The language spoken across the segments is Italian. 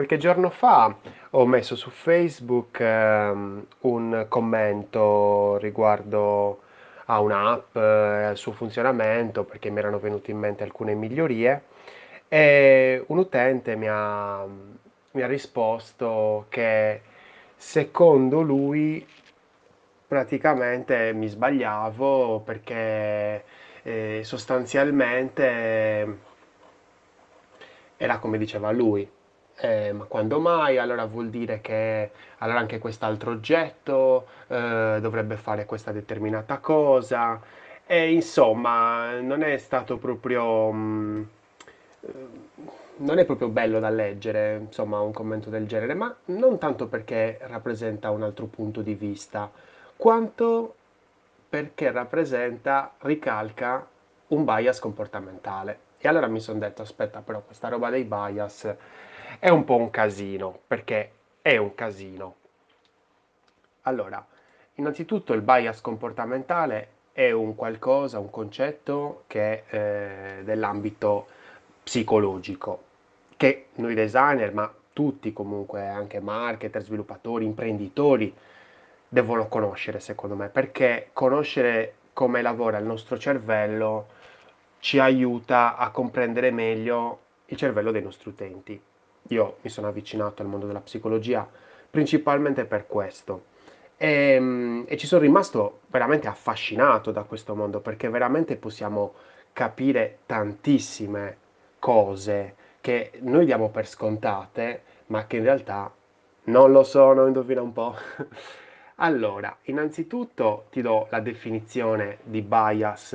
Qualche giorno fa ho messo su Facebook ehm, un commento riguardo a un'app e al suo funzionamento perché mi erano venute in mente alcune migliorie e un utente mi ha, mi ha risposto che secondo lui praticamente mi sbagliavo perché eh, sostanzialmente era come diceva lui. Eh, ma quando mai? Allora vuol dire che allora anche quest'altro oggetto eh, dovrebbe fare questa determinata cosa. E insomma, non è stato proprio. mm, eh, non è proprio bello da leggere, insomma, un commento del genere, ma non tanto perché rappresenta un altro punto di vista, quanto perché rappresenta, ricalca un bias comportamentale. E allora mi sono detto, aspetta, però questa roba dei bias è un po' un casino, perché è un casino. Allora, innanzitutto il bias comportamentale è un qualcosa, un concetto che è eh, dell'ambito psicologico, che noi designer, ma tutti comunque, anche marketer, sviluppatori, imprenditori, devono conoscere, secondo me, perché conoscere come lavora il nostro cervello ci aiuta a comprendere meglio il cervello dei nostri utenti. Io mi sono avvicinato al mondo della psicologia principalmente per questo e, mm, e ci sono rimasto veramente affascinato da questo mondo perché veramente possiamo capire tantissime cose che noi diamo per scontate, ma che in realtà non lo sono, indovina un po'. Allora, innanzitutto ti do la definizione di bias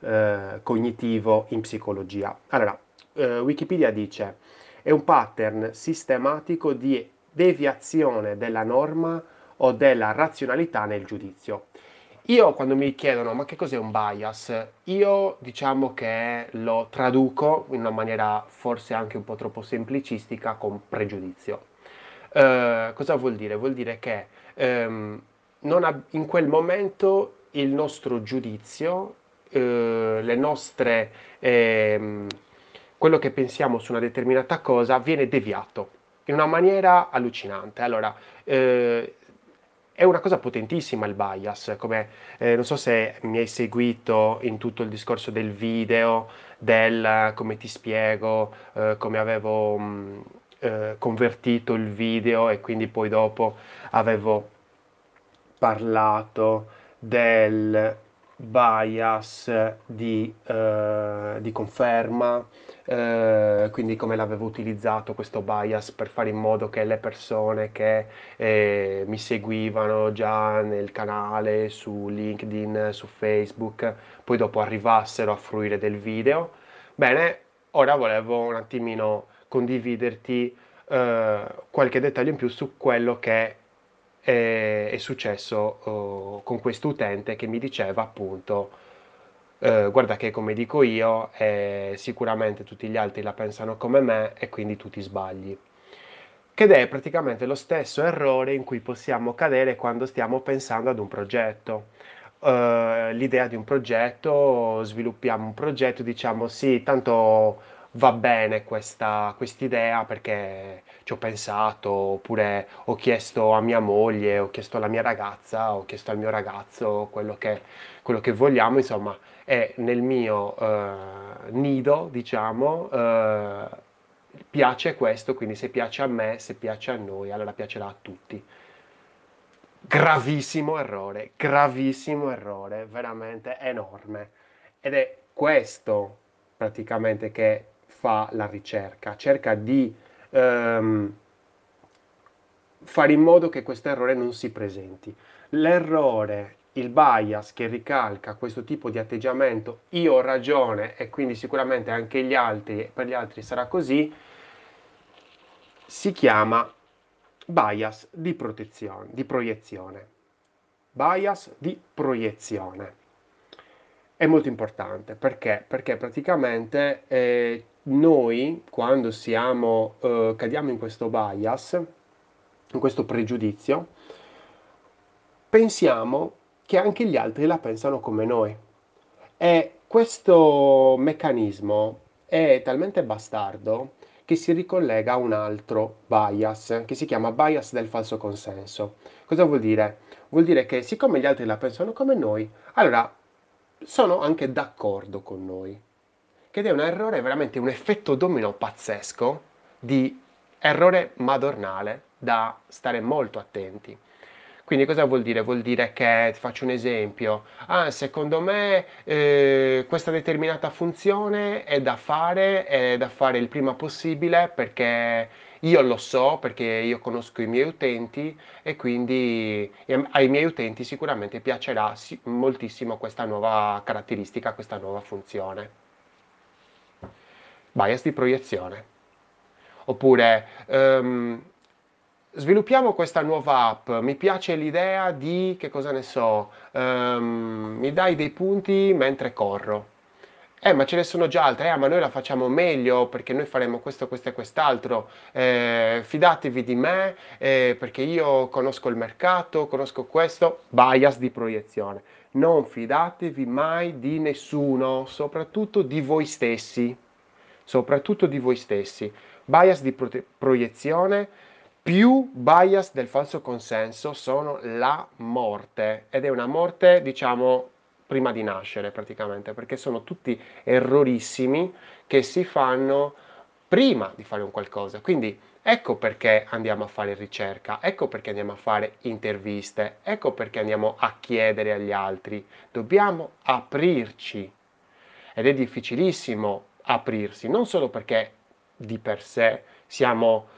eh, cognitivo in psicologia. Allora, eh, Wikipedia dice è un pattern sistematico di deviazione della norma o della razionalità nel giudizio. Io quando mi chiedono ma che cos'è un bias, io diciamo che lo traduco in una maniera forse anche un po' troppo semplicistica con pregiudizio. Eh, cosa vuol dire? Vuol dire che ehm, ab- in quel momento il nostro giudizio, eh, le nostre, ehm, quello che pensiamo su una determinata cosa viene deviato in una maniera allucinante. Allora, eh, è una cosa potentissima il bias, come eh, non so se mi hai seguito in tutto il discorso del video, del come ti spiego, eh, come avevo mh, eh, convertito il video e quindi poi dopo avevo parlato del bias di, eh, di conferma, eh, quindi come l'avevo utilizzato questo bias per fare in modo che le persone che eh, mi seguivano già nel canale, su LinkedIn, su Facebook, poi dopo arrivassero a fruire del video. Bene, ora volevo un attimino condividerti eh, qualche dettaglio in più su quello che è, è successo uh, con questo utente che mi diceva appunto uh, guarda che come dico io eh, sicuramente tutti gli altri la pensano come me e quindi tu ti sbagli che è praticamente lo stesso errore in cui possiamo cadere quando stiamo pensando ad un progetto. Uh, l'idea di un progetto sviluppiamo un progetto diciamo sì tanto va bene questa quest'idea perché ci ho pensato, oppure ho chiesto a mia moglie, ho chiesto alla mia ragazza, ho chiesto al mio ragazzo quello che, quello che vogliamo, insomma, è nel mio eh, nido, diciamo, eh, piace questo, quindi se piace a me, se piace a noi, allora piacerà a tutti. Gravissimo errore, gravissimo errore, veramente enorme. Ed è questo praticamente che fa la ricerca, cerca di ehm, fare in modo che questo errore non si presenti. L'errore, il bias che ricalca questo tipo di atteggiamento, io ho ragione e quindi sicuramente anche gli altri, per gli altri sarà così, si chiama bias di protezione, di proiezione. Bias di proiezione. È molto importante perché? Perché praticamente eh, noi quando siamo, eh, cadiamo in questo bias, in questo pregiudizio, pensiamo che anche gli altri la pensano come noi. E questo meccanismo è talmente bastardo che si ricollega a un altro bias, che si chiama bias del falso consenso. Cosa vuol dire? Vuol dire che siccome gli altri la pensano come noi, allora sono anche d'accordo con noi. Che è un errore, veramente un effetto domino pazzesco di errore madornale da stare molto attenti. Quindi cosa vuol dire? Vuol dire che, ti faccio un esempio, ah, secondo me eh, questa determinata funzione è da fare, è da fare il prima possibile perché io lo so, perché io conosco i miei utenti e quindi ai miei utenti sicuramente piacerà moltissimo questa nuova caratteristica, questa nuova funzione. Bias di proiezione. Oppure... Um, sviluppiamo questa nuova app, mi piace l'idea di, che cosa ne so, um, mi dai dei punti mentre corro. Eh, ma ce ne sono già altre, eh, ma noi la facciamo meglio perché noi faremo questo, questo e quest'altro. Eh, fidatevi di me eh, perché io conosco il mercato, conosco questo. Bias di proiezione. Non fidatevi mai di nessuno, soprattutto di voi stessi. Soprattutto di voi stessi. Bias di pro- proiezione più bias del falso consenso sono la morte ed è una morte diciamo prima di nascere praticamente perché sono tutti errorissimi che si fanno prima di fare un qualcosa. Quindi ecco perché andiamo a fare ricerca ecco perché andiamo a fare interviste ecco perché andiamo a chiedere agli altri. Dobbiamo aprirci. Ed è difficilissimo aprirsi non solo perché di per sé siamo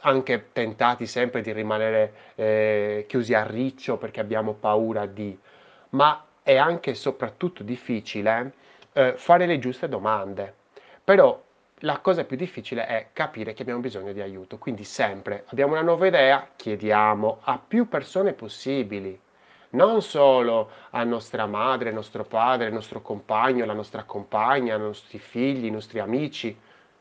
anche tentati sempre di rimanere eh, chiusi a riccio perché abbiamo paura di, ma è anche e soprattutto difficile eh, fare le giuste domande. Però la cosa più difficile è capire che abbiamo bisogno di aiuto, quindi sempre abbiamo una nuova idea, chiediamo a più persone possibili, non solo a nostra madre, nostro padre, nostro compagno, la nostra compagna, i nostri figli, i nostri amici,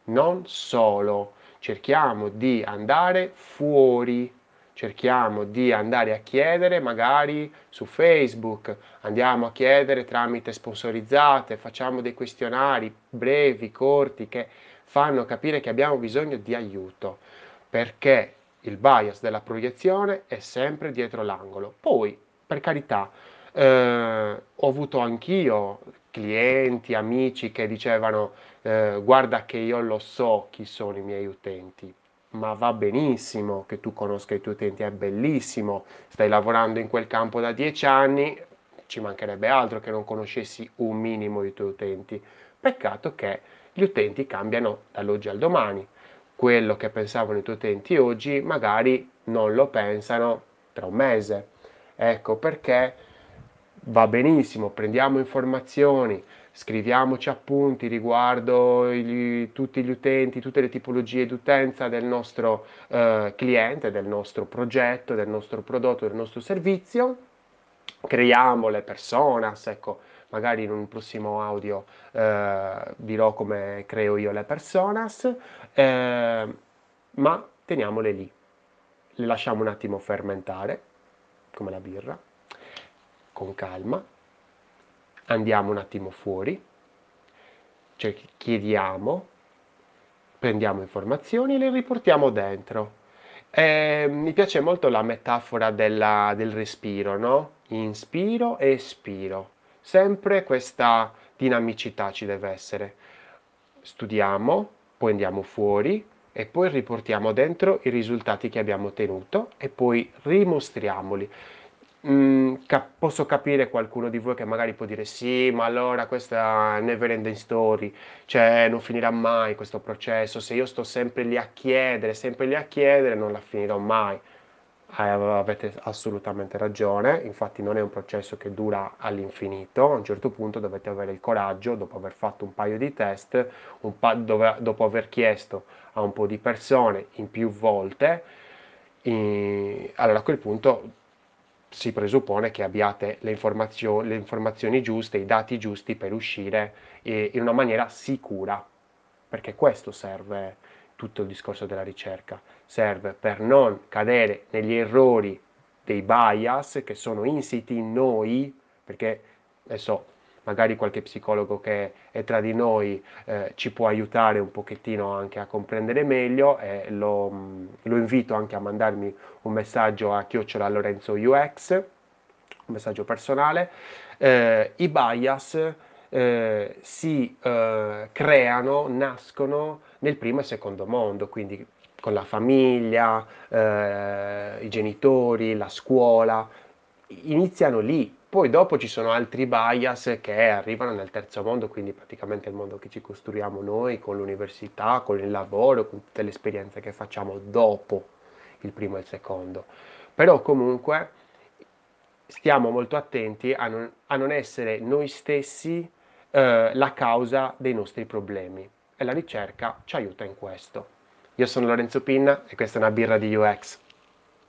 non solo. Cerchiamo di andare fuori, cerchiamo di andare a chiedere magari su Facebook, andiamo a chiedere tramite sponsorizzate, facciamo dei questionari brevi, corti, che fanno capire che abbiamo bisogno di aiuto, perché il bias della proiezione è sempre dietro l'angolo. Poi, per carità, eh, ho avuto anch'io clienti, amici che dicevano eh, guarda che io lo so chi sono i miei utenti, ma va benissimo che tu conosca i tuoi utenti, è bellissimo, stai lavorando in quel campo da dieci anni, ci mancherebbe altro che non conoscessi un minimo i tuoi utenti. Peccato che gli utenti cambiano dall'oggi al domani. Quello che pensavano i tuoi utenti oggi magari non lo pensano tra un mese. Ecco perché va benissimo, prendiamo informazioni, scriviamoci appunti riguardo gli, tutti gli utenti, tutte le tipologie di utenza del nostro eh, cliente, del nostro progetto, del nostro prodotto, del nostro servizio, creiamo le personas, ecco, magari in un prossimo audio eh, dirò come creo io le personas, eh, ma teniamole lì, le lasciamo un attimo fermentare, come la birra, con calma, andiamo un attimo fuori, cioè chiediamo, prendiamo informazioni e le riportiamo dentro. Eh, mi piace molto la metafora della, del respiro, no? Inspiro e espiro. Sempre questa dinamicità ci deve essere. Studiamo, poi andiamo fuori e poi riportiamo dentro i risultati che abbiamo ottenuto e poi rimostriamoli mm, cap- posso capire qualcuno di voi che magari può dire sì, ma allora questa never ending story, cioè non finirà mai questo processo, se io sto sempre lì a chiedere, sempre lì a chiedere, non la finirò mai. Avete assolutamente ragione, infatti non è un processo che dura all'infinito, a un certo punto dovete avere il coraggio, dopo aver fatto un paio di test, pa- dove, dopo aver chiesto a un po' di persone in più volte, in... allora a quel punto si presuppone che abbiate le, informazio- le informazioni giuste, i dati giusti per uscire eh, in una maniera sicura, perché questo serve tutto il discorso della ricerca, serve per non cadere negli errori dei bias che sono insiti in noi, perché adesso magari qualche psicologo che è tra di noi eh, ci può aiutare un pochettino anche a comprendere meglio e lo, lo invito anche a mandarmi un messaggio a chiocciola Lorenzo UX, un messaggio personale. Eh, I bias eh, si eh, creano, nascono nel primo e secondo mondo, quindi con la famiglia, eh, i genitori, la scuola, iniziano lì. Poi dopo ci sono altri bias che arrivano nel terzo mondo, quindi praticamente il mondo che ci costruiamo noi con l'università, con il lavoro, con tutte le esperienze che facciamo dopo il primo e il secondo. Però comunque stiamo molto attenti a non, a non essere noi stessi eh, la causa dei nostri problemi e la ricerca ci aiuta in questo. Io sono Lorenzo Pinna e questa è una birra di UX.